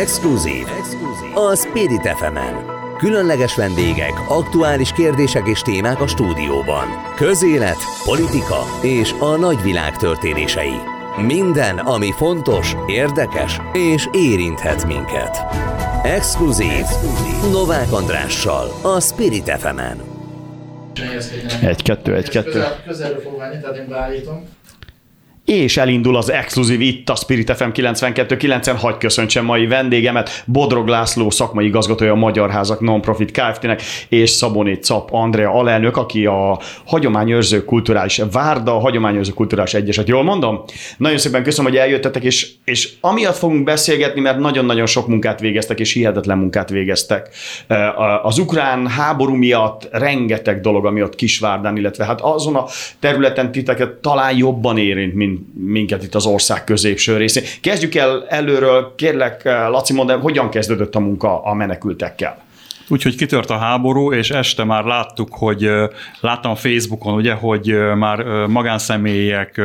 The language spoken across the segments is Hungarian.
Exkluzív. A Spirit fm -en. Különleges vendégek, aktuális kérdések és témák a stúdióban. Közélet, politika és a nagyvilág történései. Minden, ami fontos, érdekes és érinthet minket. Exkluzív. Novák Andrással, a Spirit fm -en. Egy, kettő, egy, kettő. Közel, közelről fog venni, tehát én beállítom és elindul az exkluzív itt a Spirit FM 92.9-en. Hagy köszöntsem mai vendégemet, Bodrog László, szakmai igazgatója a Magyar Házak Nonprofit Kft-nek, és Szaboné Cap Andrea alelnök, aki a Hagyományőrző Kulturális Várda, a Hagyományőrző Kulturális Egyeset. Jól mondom? Nagyon szépen köszönöm, hogy eljöttetek, és, és amiatt fogunk beszélgetni, mert nagyon-nagyon sok munkát végeztek, és hihetetlen munkát végeztek. Az ukrán háború miatt rengeteg dolog, ami ott Kisvárdán, illetve hát azon a területen titeket talán jobban érint, mint minket itt az ország középső részén. Kezdjük el előről, kérlek, Laci, mondd el, hogyan kezdődött a munka a menekültekkel? Úgyhogy kitört a háború, és este már láttuk, hogy láttam a Facebookon, ugye, hogy már magánszemélyek,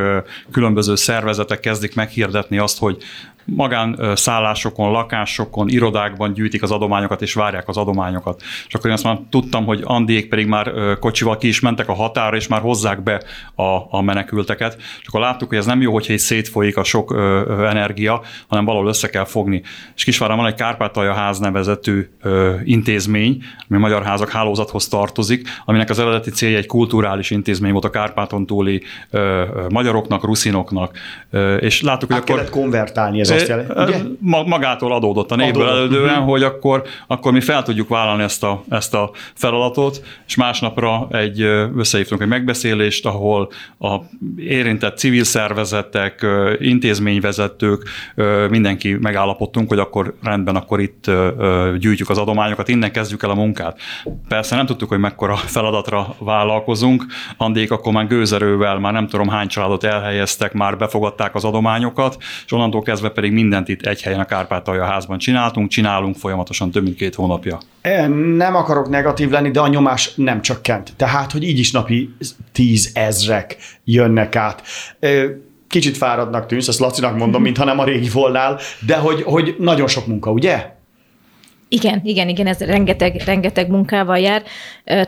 különböző szervezetek kezdik meghirdetni azt, hogy magánszállásokon, lakásokon, irodákban gyűjtik az adományokat, és várják az adományokat. És akkor én azt már tudtam, hogy Andiék pedig már kocsival ki is mentek a határa, és már hozzák be a, a menekülteket. És akkor láttuk, hogy ez nem jó, hogyha itt szétfolyik a sok ö, ö, energia, hanem valahol össze kell fogni. És Kisváron van egy Kárpátalja ház nevezetű ö, intézmény, ami a Magyar Házak hálózathoz tartozik, aminek az eredeti célja egy kulturális intézmény volt a Kárpáton túli ö, ö, magyaroknak, ruszinoknak. Ö, és láttuk, hogy Át akkor... konvertálni azt jelenti, ugye? Magától adódott a névből elődően, Mhm. hogy akkor, akkor mi fel tudjuk vállalni ezt a, ezt a feladatot, és másnapra egy összehívtunk egy megbeszélést, ahol a érintett civil szervezetek, intézményvezetők, mindenki megállapodtunk, hogy akkor rendben, akkor itt gyűjtjük az adományokat, innen kezdjük el a munkát. Persze nem tudtuk, hogy mekkora feladatra vállalkozunk. Andék akkor már gőzerővel, már nem tudom hány családot elhelyeztek, már befogadták az adományokat, és onnantól kezdve pedig mindent itt egy helyen a Kárpátalja házban csináltunk, csinálunk folyamatosan több mint két hónapja. Nem akarok negatív lenni, de a nyomás nem csökkent. Tehát, hogy így is napi tízezrek jönnek át. Kicsit fáradnak tűnsz, ezt Lacinak mondom, mintha nem a régi volnál, de hogy, hogy nagyon sok munka, ugye? Igen, igen, igen, ez rengeteg, rengeteg munkával jár.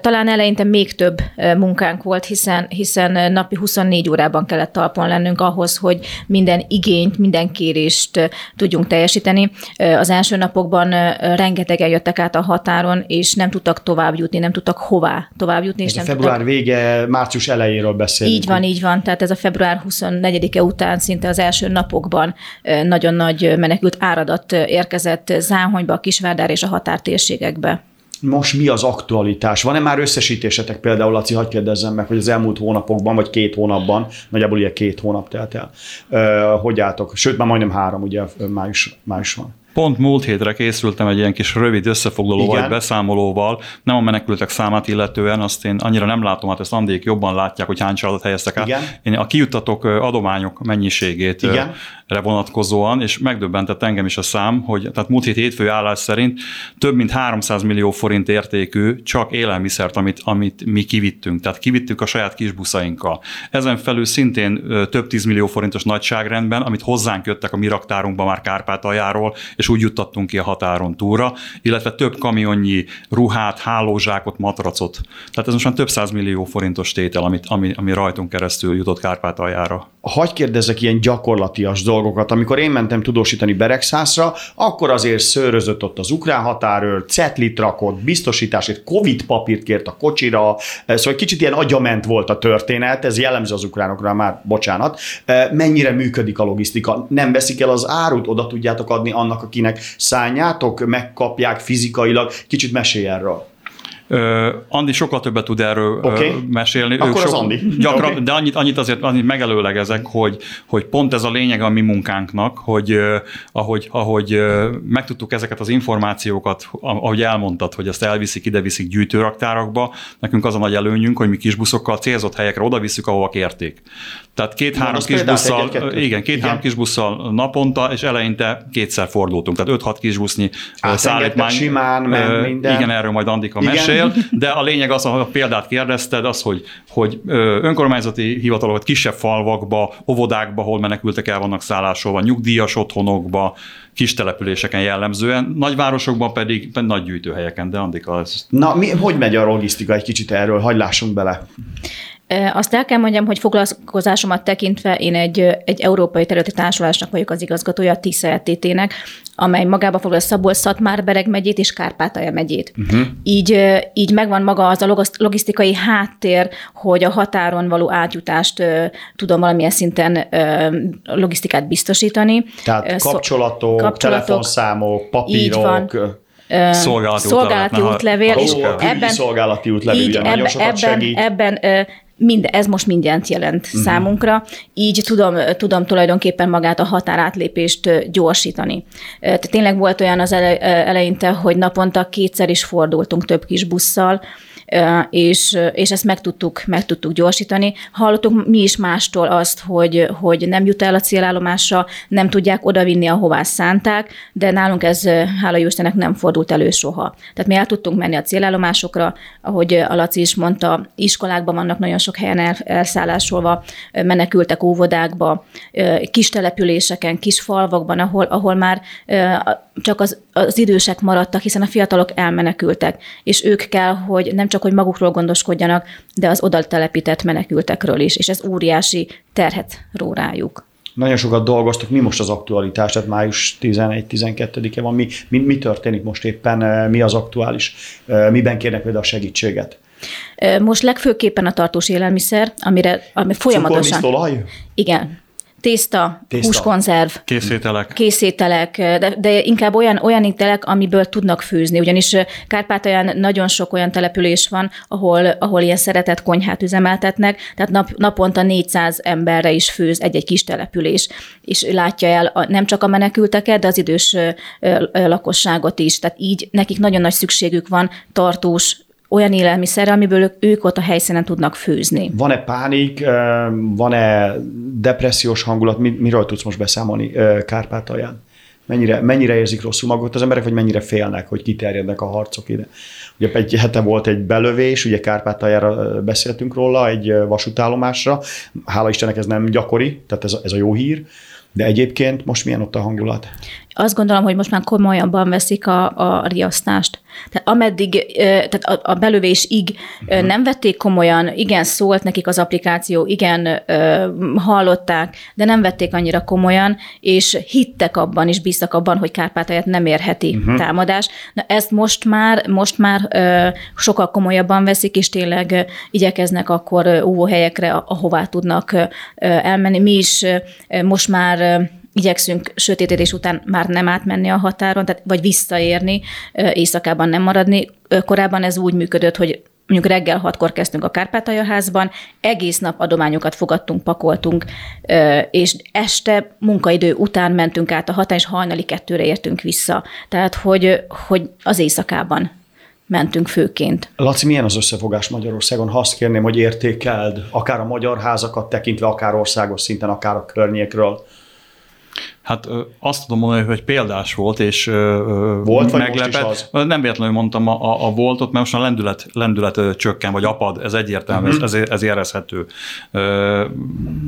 Talán eleinte még több munkánk volt, hiszen, hiszen napi 24 órában kellett talpon lennünk ahhoz, hogy minden igényt, minden kérést tudjunk teljesíteni. Az első napokban rengetegen jöttek át a határon, és nem tudtak tovább jutni, nem tudtak hová tovább jutni. Ez és a nem február tudtak... vége, március elejéről beszélünk. Így van, így van. Tehát ez a február 24-e után szinte az első napokban nagyon nagy menekült áradat érkezett Záhonyba, Kisvárdára és a határtérségekbe. Most mi az aktualitás? Van-e már összesítésetek például, Laci, hagyd kérdezzem meg, hogy az elmúlt hónapokban, vagy két hónapban, nagyjából ugye két hónap telt el, ö, hogy álltok? Sőt, már majdnem három, ugye május, május van. Pont múlt hétre készültem egy ilyen kis rövid összefoglalóval, vagy beszámolóval, nem a menekültek számát illetően, azt én annyira nem látom, hát ezt Andék jobban látják, hogy hány családot helyeztek át. Igen. Én a kijuttatok ö, adományok mennyiségét Igen. Re vonatkozóan, és megdöbbentett engem is a szám, hogy tehát múlt hét hétfő állás szerint több mint 300 millió forint értékű csak élelmiszert, amit, amit mi kivittünk. Tehát kivittük a saját kis buszainkkal. Ezen felül szintén több 10 millió forintos nagyságrendben, amit hozzánk jöttek a mi raktárunkba már Kárpátaljáról, és úgy juttattunk ki a határon túlra, illetve több kamionnyi ruhát, hálózsákot, matracot. Tehát ez most már több száz millió forintos tétel, amit, ami, ami rajtunk keresztül jutott Kárpátaljára. Hagy kérdezzek ilyen gyakorlatias dolgokat. Amikor én mentem tudósítani Beregszászra, akkor azért szőrözött ott az ukrán határőr, cetlit rakott, biztosításért, covid papírt kért a kocsira, Eh, szóval egy kicsit ilyen agyament volt a történet, ez jellemző az ukránokra már, bocsánat. Eh, Mennyire működik a logisztika? Nem veszik el az árut, oda tudjátok adni annak, akinek szálljátok, megkapják fizikailag? Kicsit mesélj erről. Andi sokkal többet tud erről okay. mesélni. Akkor az sok, Andi. Gyakran, Oké. De annyit, annyit azért annyit megelőlegezek, hogy, hogy pont ez a lényeg a mi munkánknak, hogy ahogy, ahogy megtudtuk ezeket az információkat, ahogy elmondtad, hogy ezt elviszik, ide viszik gyűjtőraktárakba, nekünk az a nagy előnyünk, hogy mi kis buszokkal célzott helyekre oda visszük, ahova kérték. Tehát két-három az kis például busszal, egyet-kettőt. igen, két-három Igen. kis busszal naponta, és eleinte kétszer fordultunk, tehát 5-6 kis busznyi ö, Átengedtek szállítmány. simán, Ö, minden. Igen, erről majd Andika Igen, mesél. Beszél, de a lényeg az, hogy a példát kérdezted, az, hogy, hogy önkormányzati hivatalok, kisebb falvakba, óvodákba, hol menekültek el vannak szállásolva, nyugdíjas otthonokba, kis településeken jellemzően, nagyvárosokban pedig, nagy gyűjtőhelyeken, de Andika, ez... Na, mi, hogy megy a logisztika egy kicsit erről? Hagy lássunk bele. Azt el kell mondjam, hogy foglalkozásomat tekintve én egy, egy európai területi társulásnak vagyok az igazgatója, a TISZA nek amely magába foglal szabolcs szatmár megyét és Kárpátalja megyét. Uh-huh. Így, így megvan maga az a logisztikai háttér, hogy a határon való átjutást tudom valamilyen szinten logisztikát biztosítani. Tehát kapcsolatok, kapcsolatok telefonszámok, papírok. Szolgálati, szolgálati útlevél, és ebben, szolgálati útlevél, így, ugye, ebben, ebben, segít. ebben mind, ez most mindent jelent uh-huh. számunkra, így tudom, tudom tulajdonképpen magát a határátlépést gyorsítani. Tehát tényleg volt olyan az eleinte, hogy naponta kétszer is fordultunk több kis busszal, és, és ezt meg tudtuk, meg tudtuk gyorsítani. Hallottuk mi is mástól azt, hogy, hogy nem jut el a célállomásra, nem tudják odavinni, ahová szánták, de nálunk ez, hála jó Istennek, nem fordult elő soha. Tehát mi el tudtunk menni a célállomásokra, ahogy a Laci is mondta, iskolákban vannak nagyon sok helyen el, elszállásolva, menekültek óvodákba, kis településeken, kis falvakban, ahol, ahol már csak az, az idősek maradtak, hiszen a fiatalok elmenekültek, és ők kell, hogy nem csak hogy magukról gondoskodjanak, de az oda telepített menekültekről is, és ez óriási terhet ró rájuk. Nagyon sokat dolgoztok, mi most az aktualitás, tehát május 11-12-e van, mi, mi, mi történik most éppen, mi az aktuális, miben kérnek például a segítséget? Most legfőképpen a tartós élelmiszer, amire ami folyamatosan... Cukorlisztolaj? Igen, tészta, tészta. húskonzerv, készételek, készételek de, de inkább olyan, olyan ételek, amiből tudnak főzni. Ugyanis Kárpátalján nagyon sok olyan település van, ahol, ahol ilyen szeretett konyhát üzemeltetnek, tehát nap, naponta 400 emberre is főz egy-egy kis település, és látja el a, nem csak a menekülteket, de az idős lakosságot is. Tehát így nekik nagyon nagy szükségük van tartós olyan élelmiszerre, amiből ők ott a helyszínen tudnak főzni. Van-e pánik, van-e depressziós hangulat, miről tudsz most beszámolni Kárpátalján? Mennyire, mennyire érzik rosszul magukat az emberek, vagy mennyire félnek, hogy kiterjednek a harcok ide? Ugye egy hete volt egy belövés, ugye Kárpátaljára beszéltünk róla, egy vasútállomásra. Hála Istennek ez nem gyakori, tehát ez a, ez a jó hír. De egyébként most milyen ott a hangulat? Azt gondolom, hogy most már komolyabban veszik a, a riasztást. Tehát ameddig, tehát a, a belövésig uh-huh. nem vették komolyan, igen, szólt nekik az applikáció, igen, hallották, de nem vették annyira komolyan, és hittek abban, és bíztak abban, hogy Kárpátalját nem érheti uh-huh. támadás. Na ezt most már, most már sokkal komolyabban veszik, és tényleg igyekeznek akkor óvóhelyekre, ahová tudnak elmenni. Mi is most már igyekszünk sötétedés után már nem átmenni a határon, tehát, vagy visszaérni, éjszakában nem maradni. Korábban ez úgy működött, hogy mondjuk reggel hatkor kezdtünk a Kárpátalja házban, egész nap adományokat fogadtunk, pakoltunk, és este munkaidő után mentünk át a határ, és hajnali kettőre értünk vissza. Tehát, hogy, hogy az éjszakában mentünk főként. Laci, milyen az összefogás Magyarországon? Ha azt kérném, hogy értékeld, akár a magyar házakat tekintve, akár országos szinten, akár a környékről, Hát azt tudom mondani, hogy példás volt, és volt, meglepett. Most is az? Nem véletlenül mondtam a, a, a voltot, mert most a lendület, lendület csökken, vagy apad, ez egyértelmű, uh-huh. ez, ez érezhető.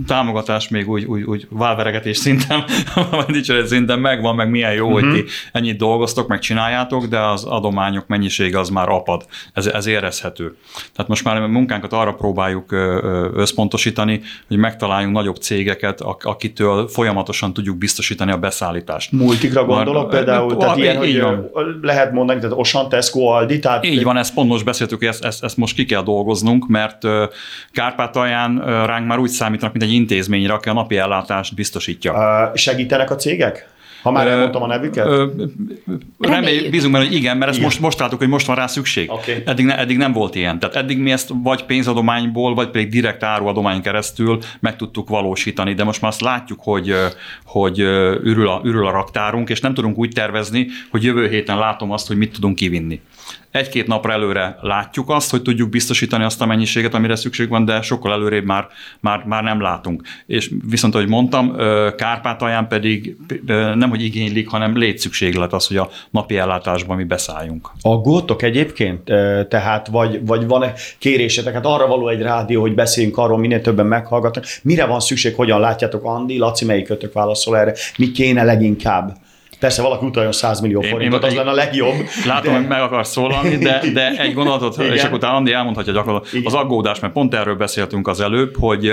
Támogatás még úgy, úgy, úgy válveregetés szinten, vagy dicséret szinten megvan, meg milyen jó, uh-huh. hogy ti mhm. ennyit dolgoztok, meg csináljátok, de az adományok mennyisége az már apad. Ez, ez érezhető. Tehát most már a munkánkat arra próbáljuk összpontosítani, hogy megtaláljunk nagyobb cégeket, akitől folyamatosan tudjuk biztosítani biztosítani a beszállítást. Multikra gondolok Már, például, tehát ilyen, így hogy van. lehet mondani, tehát Osan, Tesco, Aldi. Tehát... Így van, ezt pont most beszéltük, ezt, ezt, ezt most ki kell dolgoznunk, mert Kárpátalján ránk már úgy számítanak, mint egy intézményre, aki a napi ellátást biztosítja. Segítenek a cégek? Ha már elmondtam a nevüket? Reméljük, bízunk benne, hogy igen, mert ezt most, most láttuk, hogy most van rá szükség. Okay. Eddig, ne, eddig nem volt ilyen. Tehát eddig mi ezt vagy pénzadományból, vagy pedig direkt áruadomány keresztül meg tudtuk valósítani, de most már azt látjuk, hogy, hogy ürül, a, ürül a raktárunk, és nem tudunk úgy tervezni, hogy jövő héten látom azt, hogy mit tudunk kivinni. Egy-két napra előre látjuk azt, hogy tudjuk biztosítani azt a mennyiséget, amire szükség van, de sokkal előrébb már, már, már nem látunk. És viszont, ahogy mondtam, Kárpátalján pedig nem, hogy igénylik, hanem létszükséglet az, hogy a napi ellátásban mi beszálljunk. Aggódtok egyébként? Tehát vagy, vagy van-e kérésetek? Hát arra való egy rádió, hogy beszéljünk arról, minél többen meghallgatnak. Mire van szükség, hogyan látjátok, Andi, Laci, melyik kötök válaszol erre? Mi kéne leginkább? Persze valaki utaljon 100 millió Én- forintot, én- az lenne a legjobb. Látom, de- hogy meg akarsz szólalni, de, de egy gondolatot, Igen. és akkor utána Andi elmondhatja gyakorlatilag Igen. az aggódás, mert pont erről beszéltünk az előbb, hogy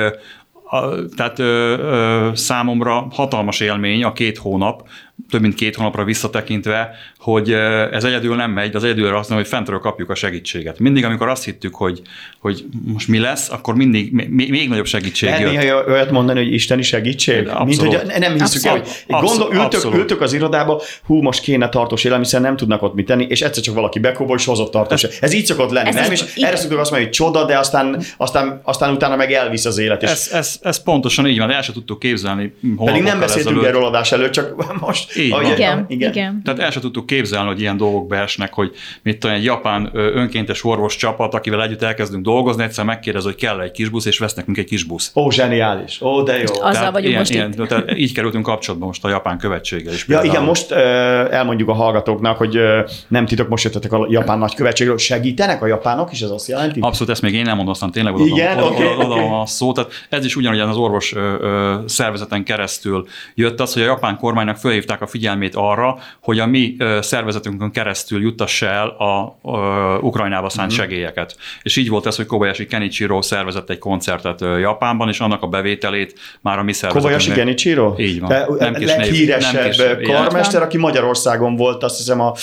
a, tehát ö, ö, számomra hatalmas élmény a két hónap, több mint két hónapra visszatekintve, hogy ez egyedül nem megy, de az egyedül azt mondom, hogy fentről kapjuk a segítséget. Mindig, amikor azt hittük, hogy, hogy most mi lesz, akkor mindig még, még nagyobb segítség Lehet jött. néha olyat mondani, hogy isteni segítség? Abszolút. Mint hogy nem hiszük el, hogy Abszolút. gondol, ültök, Abszolút. ültök az irodába, hú, most kéne tartós élelmiszer, nem tudnak ott mit tenni, és egyszer csak valaki bekóbol, és hozott tartós. Ez így szokott lenni, Ez nem? is- És igen. erre szoktuk azt mondani, hogy csoda, de aztán, aztán, aztán utána meg elvisz az élet. És Ez, ez, ez pontosan így van, de el sem tudtuk képzelni. pedig nem beszéltünk erről adás előtt, csak most. Így van. ahogy- Igen, igen. Tehát el sem tudtuk képzelni, hogy ilyen dolgok beesnek, hogy mit tudom, egy japán önkéntes orvos csapat, akivel együtt elkezdünk dolgozni, egyszer megkérdez, hogy kell egy kis busz, és vesz nekünk egy kis busz. Ó, zseniális. Ó, de jó. Az- Azzal vagyunk ilyen, most ilyen, itt. Tehát így kerültünk kapcsolatba most a japán követséggel is. Ja, például. igen, most elmondjuk a hallgatóknak, hogy nem titok, most jöttetek a japán nagykövetségről. Segítenek a japánok is, ez azt jelenti? Abszolút, ezt még én nem mondom, aztán tényleg oda, Igen, oda, oké, oda, oda oké. a szó. Tehát ez is ugyanúgy az orvos ö, ö, szervezeten keresztül jött az, hogy a japán kormánynak felhívták a figyelmét arra, hogy a mi szervezetünkön keresztül juttassa el a ö, Ukrajnába szánt Mhm. segélyeket. És így volt ez, hogy Kobayashi Kenichiro szervezett egy koncertet Japánban, és annak a bevételét már a mi szervezetünknek. Kobayashi Genichiro? Így van. De, Nem leghíresebb karmester, aki Magyarországon volt, azt hiszem a...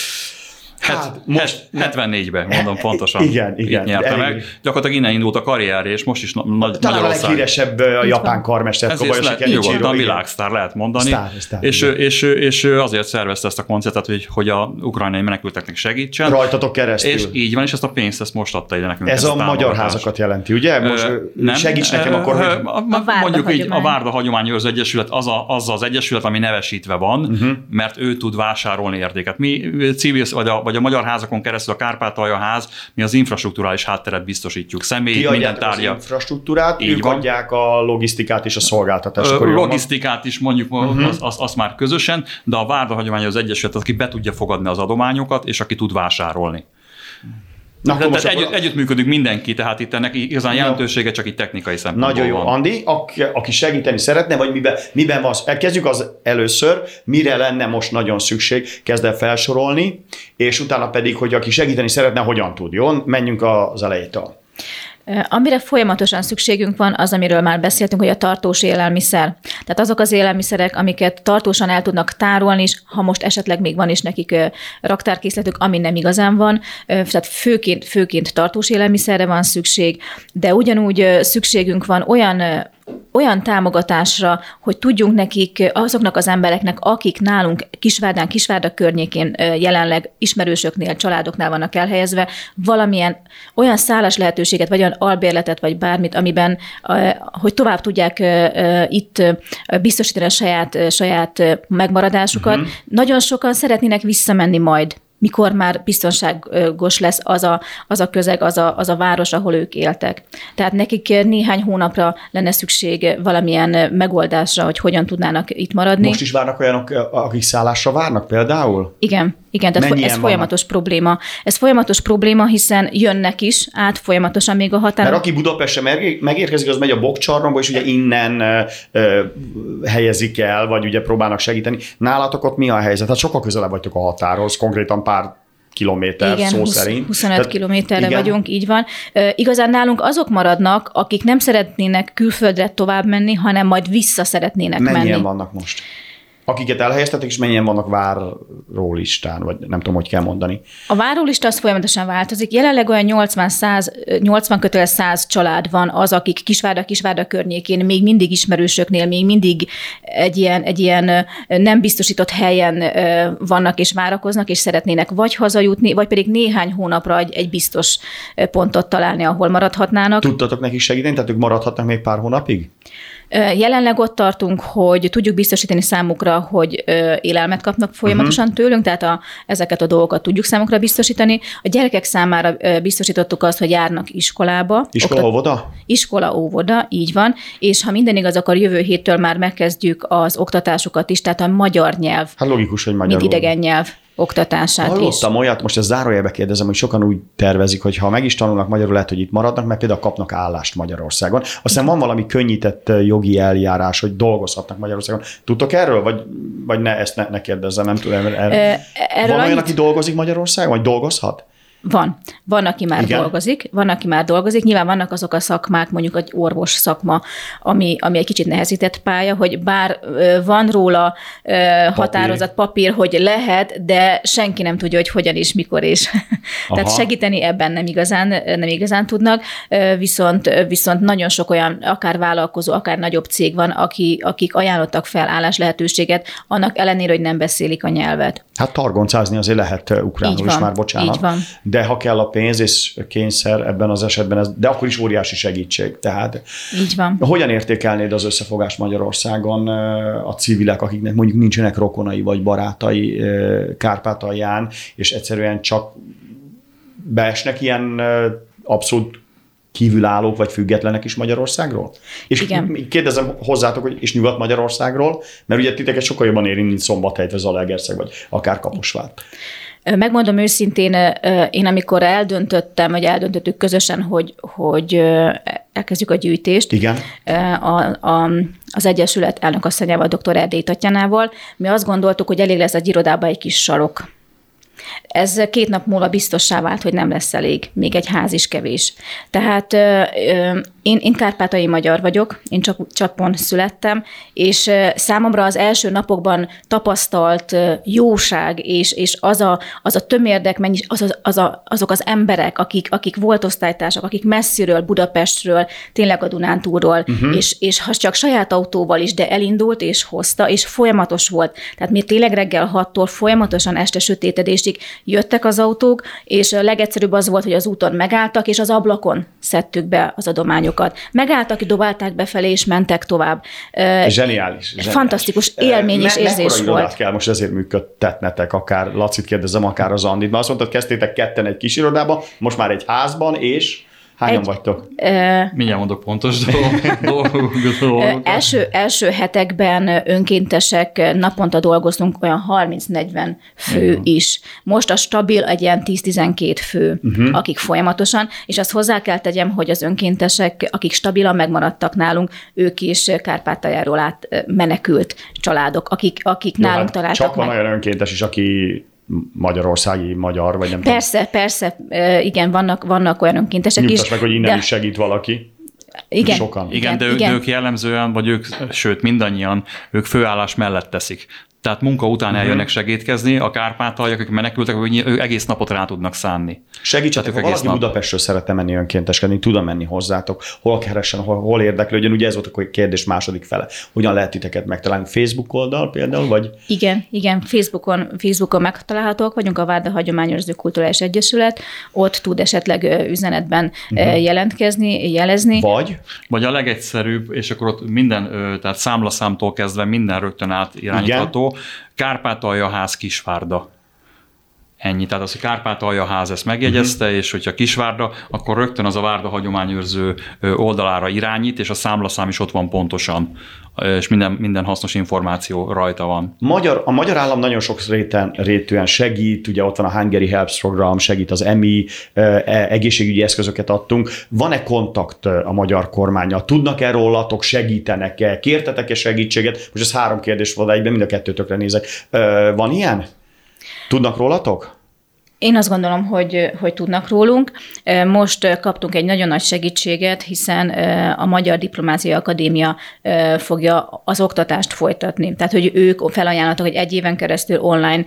Hát, most 74-ben, mondom pontosan. Igen, igen. Itt nyerte Elég- meg. Gyakorlatilag innen indult a karrierje, és most is na- nagy, Talán a Magyarország. leghíresebb a japán karmester, Ezért Kobayashi lehet, nyugodtan világsztár lehet mondani. Sztár, sztár, és, igen. ő, és, és azért szervezte ezt a koncertet, hogy, hogy a ukrajnai menekülteknek segítsen. Rajtatok keresztül. És így van, és ezt a pénzt ezt most adta ide nekünk. Ez ezt a magyar házakat jelenti, ugye? Most Ö, ö, segíts nekem akkor, ö, hogy... a- A mondjuk így, a. Várda Hagyományőrző Egyesület az, a, az az egyesület, ami nevesítve van, Mhm. mert ő tud vásárolni értéket. Mi civil, vagy a, vagy a magyar házakon keresztül a Kárpátalja ház, mi az infrastruktúrális hátteret biztosítjuk. Személy, minden adjátok az tárgya. infrastruktúrát, Így ők van. adják a logisztikát és a szolgáltatást. Ö, logisztikát is mondjuk Mhm. uh-huh. azt az, az már közösen, de a Várda Hagyomány az Egyesület, aki be tudja fogadni az adományokat, és aki tud vásárolni. Na, Tehát, tehát együtt, együttműködünk mindenki, tehát itt ennek igazán jelentősége csak itt technikai szempontból Nagyon jó. van. Andi, aki, aki segíteni szeretne, vagy miben, miben van, kezdjük az először, mire lenne most nagyon szükség, kezd el felsorolni, és utána pedig, hogy aki segíteni szeretne, hogyan tud, jó? Menjünk az elejétől. Amire folyamatosan szükségünk van, az, amiről már beszéltünk, hogy a tartós élelmiszer. Tehát azok az élelmiszerek, amiket tartósan el tudnak tárolni, és ha most esetleg még van is nekik raktárkészletük, ami nem igazán van, tehát főként, főként tartós élelmiszerre van szükség, de ugyanúgy szükségünk van olyan olyan támogatásra, hogy tudjunk nekik, azoknak az embereknek, akik nálunk Kisvárdán, Kisvárda környékén jelenleg ismerősöknél, családoknál vannak elhelyezve, valamilyen olyan szállás lehetőséget, vagy olyan albérletet, vagy bármit, amiben, hogy tovább tudják itt biztosítani a saját, saját megmaradásukat. Uh-huh. Nagyon sokan szeretnének visszamenni majd mikor már biztonságos lesz az a, az a közeg, az a, az a város, ahol ők éltek. Tehát nekik néhány hónapra lenne szükség valamilyen megoldásra, hogy hogyan tudnának itt maradni. Most is várnak olyanok, akik szállásra várnak például? Igen, igen, tehát Mennyien ez vannak? folyamatos probléma. Ez folyamatos probléma, hiszen jönnek is át folyamatosan még a határon. Mert aki Budapestre meg- megérkezik, az megy a bokcsarnokba, és ugye innen ö, helyezik el, vagy ugye próbálnak segíteni. Nálatok ott mi a helyzet? Hát sokkal közelebb vagytok a határhoz, konkrétan pár kilométer Igen, szó 20, szerint. 25 Tehát- kilométerre igen. vagyunk, így van. Ö, igazán nálunk azok maradnak, akik nem szeretnének külföldre tovább menni, hanem majd vissza szeretnének Mennyien menni. vannak most? Akiket elhelyeztetek, és mennyien vannak várólistán, vagy nem tudom, hogy kell mondani. A várólista az folyamatosan változik. Jelenleg olyan 80-100, 80 kötőle 100 család van az, akik Kisvárda, Kisvárda környékén még mindig ismerősöknél, még mindig egy ilyen, egy ilyen nem biztosított helyen vannak és várakoznak, és szeretnének vagy hazajutni, vagy pedig néhány hónapra egy, egy biztos pontot találni, ahol maradhatnának. Tudtatok nekik segíteni, tehát ők maradhatnak még pár hónapig? Jelenleg ott tartunk, hogy tudjuk biztosítani számukra, hogy élelmet kapnak folyamatosan uh-huh. tőlünk, tehát a, ezeket a dolgokat tudjuk számukra biztosítani. A gyerekek számára biztosítottuk azt, hogy járnak iskolába. Iskola, oktat- óvoda? Iskola, óvoda, így van. És ha minden igaz, akkor jövő héttől már megkezdjük az oktatásukat is, tehát a magyar nyelv. Hát logikus, hogy magyar. Mint idegen nyelv oktatását Hallottam is. olyat, most a zárójelbe kérdezem, hogy sokan úgy tervezik, hogy ha meg is tanulnak magyarul, lehet, hogy itt maradnak, mert például kapnak állást Magyarországon. Aztán van valami könnyített jogi eljárás, hogy dolgozhatnak Magyarországon. Tudtok erről, vagy, vagy ne, ezt ne, ne kérdezzem, nem tudom. Erről, erről van olyan, aki dolgozik Magyarországon, vagy dolgozhat? Van. Van, aki már Igen. dolgozik, van, aki már dolgozik. Nyilván vannak azok a szakmák, mondjuk egy orvos szakma, ami, ami egy kicsit nehezített pálya, hogy bár van róla papír. határozat papír, hogy lehet, de senki nem tudja, hogy hogyan és mikor is. Tehát segíteni ebben nem igazán, nem igazán tudnak, viszont, viszont nagyon sok olyan, akár vállalkozó, akár nagyobb cég van, aki, akik ajánlottak fel állás lehetőséget, annak ellenére, hogy nem beszélik a nyelvet. Hát targoncázni azért lehet ukránul is már, bocsánat. Így van de ha kell a pénz és kényszer ebben az esetben, ez, de akkor is óriási segítség. Tehát Így van. Hogyan értékelnéd az összefogást Magyarországon a civilek, akiknek mondjuk nincsenek rokonai vagy barátai Kárpátalján, és egyszerűen csak beesnek ilyen abszolút kívülállók vagy függetlenek is Magyarországról? És Igen. kérdezem hozzátok, hogy és Nyugat-Magyarországról, mert ugye titeket sokkal jobban érint, mint Szombathely, vagy Zalaegerszeg, vagy akár Kaposvár. Megmondom őszintén, én amikor eldöntöttem, vagy eldöntöttük közösen, hogy, hogy elkezdjük a gyűjtést, Igen. A, a, az Egyesület elnökasszonyával, dr. Erdély Tatjánával, mi azt gondoltuk, hogy elég lesz egy irodába egy kis sarok ez két nap múlva biztossá vált, hogy nem lesz elég, még egy ház is kevés. Tehát én, én kárpátai magyar vagyok, én csak csapon születtem, és számomra az első napokban tapasztalt jóság, és, és az, a, az a tömérdek, mennyis, az, az, az a, azok az emberek, akik, akik volt osztálytársak, akik messziről, Budapestről, tényleg a Dunántúról, uh-huh. és, és ha csak saját autóval is, de elindult és hozta, és folyamatos volt. Tehát mi tényleg reggel 6-tól folyamatosan este sötétedésig jöttek az autók, és a legegyszerűbb az volt, hogy az úton megálltak, és az ablakon szedtük be az adományokat. Megálltak, dobálták befelé, és mentek tovább. Zseniális. zseniális. Fantasztikus élmény és érzés volt. kell most ezért működtetnetek, akár Lacit kérdezem, akár az Andit, mert azt mondtad, kezdtétek ketten egy kis irodába, most már egy házban, és Hányan egy, vagytok? Ö, Mindjárt mondok pontos dolgokat. Első, első hetekben önkéntesek naponta dolgoztunk olyan 30-40 fő Igen. is. Most a stabil egy ilyen 10-12 fő, uh-huh. akik folyamatosan, és azt hozzá kell tegyem, hogy az önkéntesek, akik stabilan megmaradtak nálunk, ők is Kárpátaljáról át menekült családok, akik, akik Jó, nálunk hát találtak csak meg. van olyan önkéntes is, aki magyarországi magyar, vagy nem Persze, tudom. persze, igen, vannak, vannak olyan önkéntesek Nyugtass is. meg, hogy innen de... is segít valaki. Igen, Sokan. Igen, igen, de, igen. de ők jellemzően, vagy ők, sőt mindannyian, ők főállás mellett teszik. Tehát munka után uh-huh. eljönnek segítkezni, a kárpátaljak, akik menekültek, hogy ők egész napot rá tudnak szánni. Segítsetek, ha valaki nap... Budapestről szeretne menni önkénteskedni, tudom menni hozzátok, hol keressen, hol, hol érdeklődjön. Ugye ez volt a kérdés második fele. Hogyan lehet titeket megtalálni? Facebook oldal például, vagy? Igen, igen, Facebookon, Facebookon megtalálhatók vagyunk, a Várda Hagyományőrző Kulturális Egyesület, ott tud esetleg üzenetben uh-huh. jelentkezni, jelezni. Vagy? Vagy a legegyszerűbb, és akkor ott minden, tehát számlaszámtól kezdve minden rögtön átirányítható, Kárpátalja ház Kisvárda. Ennyi. Tehát az, hogy Kárpátalja ház ezt megjegyezte, uh-huh. és hogyha Kisvárda, akkor rögtön az a Várda hagyományőrző oldalára irányít, és a számlaszám is ott van pontosan, és minden, minden hasznos információ rajta van. Magyar, a magyar állam nagyon sok réten, rétűen segít, ugye ott van a Hungary Helps program, segít az EMI, e, egészségügyi eszközöket adtunk. Van-e kontakt a magyar kormánya? Tudnak-e rólatok, segítenek-e, kértetek-e segítséget? Most ez három kérdés volt egyben, mind a kettőtökre nézek. Van ilyen? Tudnak rólatok? Én azt gondolom, hogy, hogy tudnak rólunk. Most kaptunk egy nagyon nagy segítséget, hiszen a Magyar Diplomáciai Akadémia fogja az oktatást folytatni. Tehát, hogy ők felajánlottak, hogy egy éven keresztül online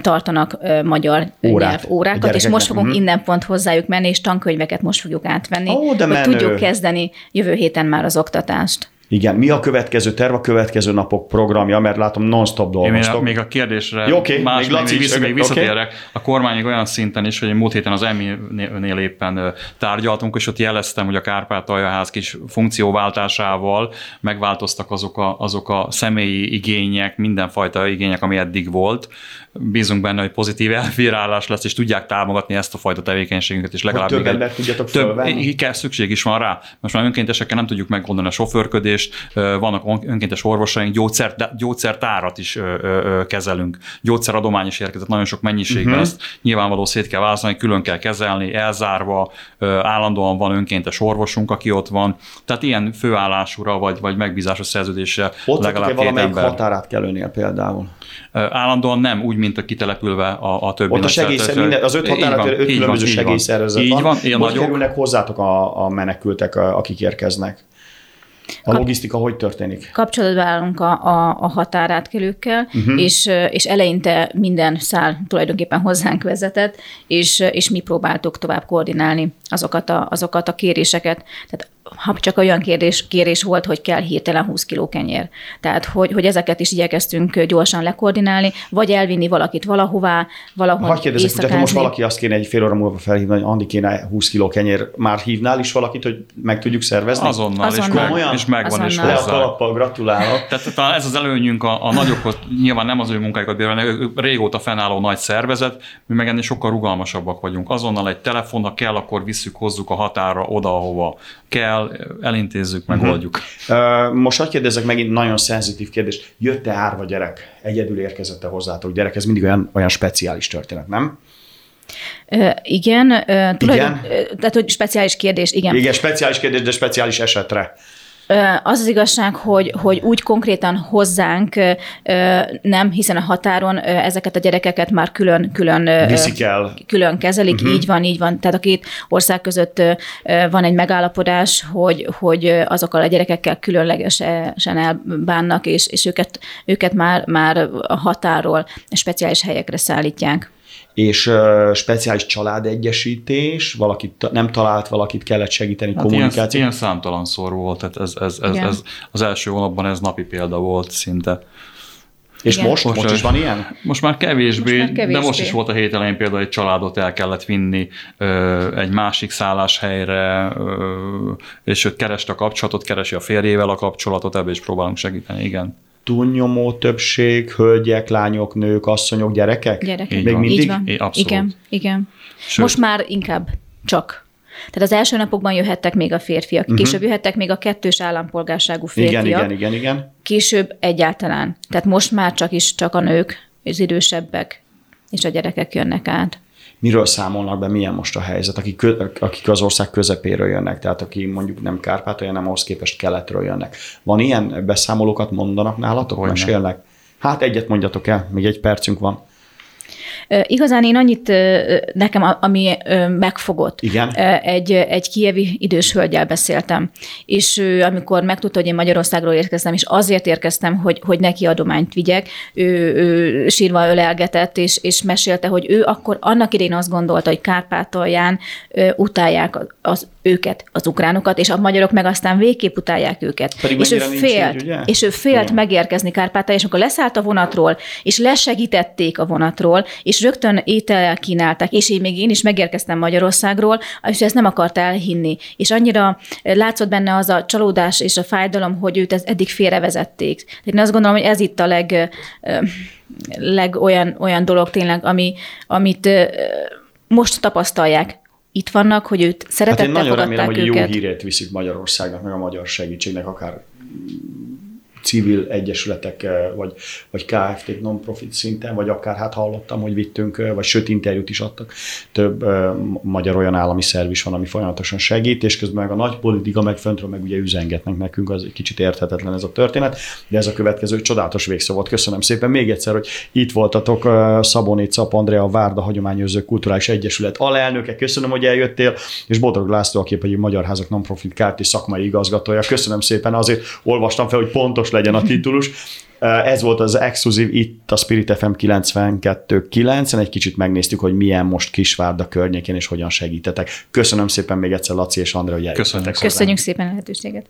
tartanak magyar Órát, nyelvórákat, és most fogunk mm. innen pont hozzájuk menni, és tankönyveket most fogjuk átvenni, oh, de hogy menő. tudjuk kezdeni jövő héten már az oktatást. Igen, mi a következő terv, a következő napok programja, mert látom non-stop Én még a, dolgoztok. még a kérdésre Jó, oké, más, még Laci még, is, vissza, még visszatérek. A kormány olyan szinten is, hogy múlt héten az EMI-nél éppen tárgyaltunk, és ott jeleztem, hogy a Kárpátaljaház kis funkcióváltásával megváltoztak azok a, azok a személyi igények, mindenfajta igények, ami eddig volt. Bízunk benne, hogy pozitív elbírálás lesz, és tudják támogatni ezt a fajta tevékenységünket, és legalább több még egy- embert tudjatok több, fölvenni? kell, szükség is van rá. Most már önkéntesekkel nem tudjuk megoldani a sofőrködést, vannak önkéntes orvosaink, gyógyszer, gyógyszertárat is kezelünk. Gyógyszeradomány is érkezett nagyon sok mennyiségben, Mhm. uh-huh. ezt nyilvánvaló szét kell választani, külön kell kezelni, elzárva, állandóan van önkéntes orvosunk, aki ott van. Tehát ilyen főállásúra vagy, vagy megbízásos szerződésre Ott legalább legalább két valamelyik ember. határát kell önnél például. Állandóan nem, úgy, mint a kitelepülve a, a többi. Ott a segélyszer, minden, az öt van, öt különböző így van. segélyszervezet Így van. van, ilyen Hogy nagyok. kerülnek hozzátok a, a menekültek, akik érkeznek? A logisztika hogy történik? Kapcsolatban állunk a, a, a határátkelőkkel, uh-huh. és, és eleinte minden szál tulajdonképpen hozzánk vezetett, és, és mi próbáltuk tovább koordinálni azokat a, azokat a kéréseket. Tehát ha csak olyan kérdés, kérés volt, hogy kell hirtelen 20 kiló kenyér. Tehát, hogy, hogy ezeket is igyekeztünk gyorsan lekoordinálni, vagy elvinni valakit valahová, valahol Hagyj kérdezek, hogy ha most valaki azt kéne egy fél óra múlva felhívni, hogy Andi kéne 20 kiló kenyér, már hívnál is valakit, hogy meg tudjuk szervezni? Azonnal, És, Azonnal. meg, Komolyan? és megvan is Azonnal. Le a hozzá. kalappal, gratulálok. Tehát ez az előnyünk a, a nagyokhoz, nyilván nem az ő munkájukat bérelni, ők régóta fennálló nagy szervezet, mi meg ennél sokkal rugalmasabbak vagyunk. Azonnal egy telefon, ha kell, akkor visszük, hozzuk a határa oda, ahova kell, elintézzük, megoldjuk. Ö, Most hagyj kérdezek megint nagyon szenzitív kérdés. Jött-e árva gyerek? Egyedül érkezett-e hozzátok gyerek? Ez mindig olyan, olyan speciális történet, nem? Ö, igen, ö, tulajdon, ö, tehát hogy speciális kérdés, igen. Igen, speciális kérdés, de speciális esetre. Az az igazság, hogy, hogy úgy konkrétan hozzánk nem, hiszen a határon ezeket a gyerekeket már külön, külön, ö, Viszik el. külön kezelik, uh-huh. így van, így van. Tehát a két ország között van egy megállapodás, hogy, hogy azokkal a gyerekekkel különlegesen elbánnak, és, és őket, őket már, már a határól speciális helyekre szállítják. És uh, speciális családegyesítés, valakit ta- nem talált, valakit kellett segíteni, Hát ilyen, kommunikáció. ilyen számtalan szor volt, tehát ez, ez, ez, Igen. ez, az első hónapban ez napi példa volt szinte. És Igen. most, most, Most, is van ilyen? Most már kevésbé, Most már kevésbé. de most is volt a hét elején például egy családot el kellett vinni ö, egy másik szálláshelyre, ö, és őt kereste a kapcsolatot, keresi a férjével a kapcsolatot, ebbe is próbálunk segíteni, igen. Túlnyomó többség, hölgyek, lányok, nők, asszonyok, gyerekek? Gyerekek. Így Még van. mindig? Így van. É, abszolút. Igen, igen. Sőt. Most már inkább csak. Tehát az első napokban jöhettek még a férfiak, uh-huh. később jöhettek még a kettős állampolgárságú férfiak, Igen, igen, igen, igen. később egyáltalán. Tehát most már csak is csak a nők, az idősebbek és a gyerekek jönnek át. Miről számolnak be, milyen most a helyzet, akik, akik az ország közepéről jönnek, tehát aki mondjuk nem Kárpátalja, nem ahhoz képest keletről jönnek. Van ilyen beszámolókat mondanak nálatok, Hogyne. mesélnek? Hát egyet mondjatok el, még egy percünk van. Igazán én annyit nekem, ami megfogott. Igen. Egy, egy kievi idős hölgyel beszéltem, és ő, amikor megtudta, hogy én Magyarországról érkeztem, és azért érkeztem, hogy, hogy neki adományt vigyek, ő, ő sírva ölelgetett, és, és mesélte, hogy ő akkor annak idején azt gondolta, hogy Kárpátalján utálják az őket, az ukránokat, és a magyarok meg aztán végképp utálják őket. Pedig és ő félt, így, ugye? és ő félt Igen. megérkezni Kárpátalján, és amikor leszállt a vonatról, és lesegítették a vonatról, és rögtön étel kínálták, és így még én is megérkeztem Magyarországról, és ezt nem akart elhinni. És annyira látszott benne az a csalódás és a fájdalom, hogy őt ez eddig félrevezették. Én azt gondolom, hogy ez itt a leg, ö, leg olyan, olyan dolog tényleg, ami, amit most tapasztalják. Itt vannak, hogy őt Hát szeretettel én nagyon remélem, fogadták hogy jó őket. hírét viszik Magyarországnak, meg a magyar segítségnek, akár civil egyesületek, eh, vagy, vagy KFT non-profit szinten, vagy akár hát hallottam, hogy vittünk, eh, vagy sőt interjút is adtak. Több uh, magyar olyan állami szerv is van, ami folyamatosan segít, és közben meg a nagy politika meg föntről meg ugye üzengetnek nekünk, az egy kicsit érthetetlen ez a történet, de ez a következő csodálatos végszó volt. Köszönöm szépen még egyszer, hogy itt voltatok Szaboni Cap Andrea, Várda Hagyományőrzők Kulturális Egyesület alelnöke. Köszönöm, hogy eljöttél, és Bodrog László, aki pedig Magyar Házak Non-Profit Kft. szakmai igazgatója. Köszönöm szépen, azért olvastam fel, hogy pontos legyen a titulus. Ez volt az exkluzív itt a Spirit FM 92.9-en, egy kicsit megnéztük, hogy milyen most Kisvárda környékén és hogyan segítetek. Köszönöm szépen még egyszer Laci és Andrea, hogy eljöttetek Köszönjük. hozzánk. Köszönjük szépen a lehetőséget.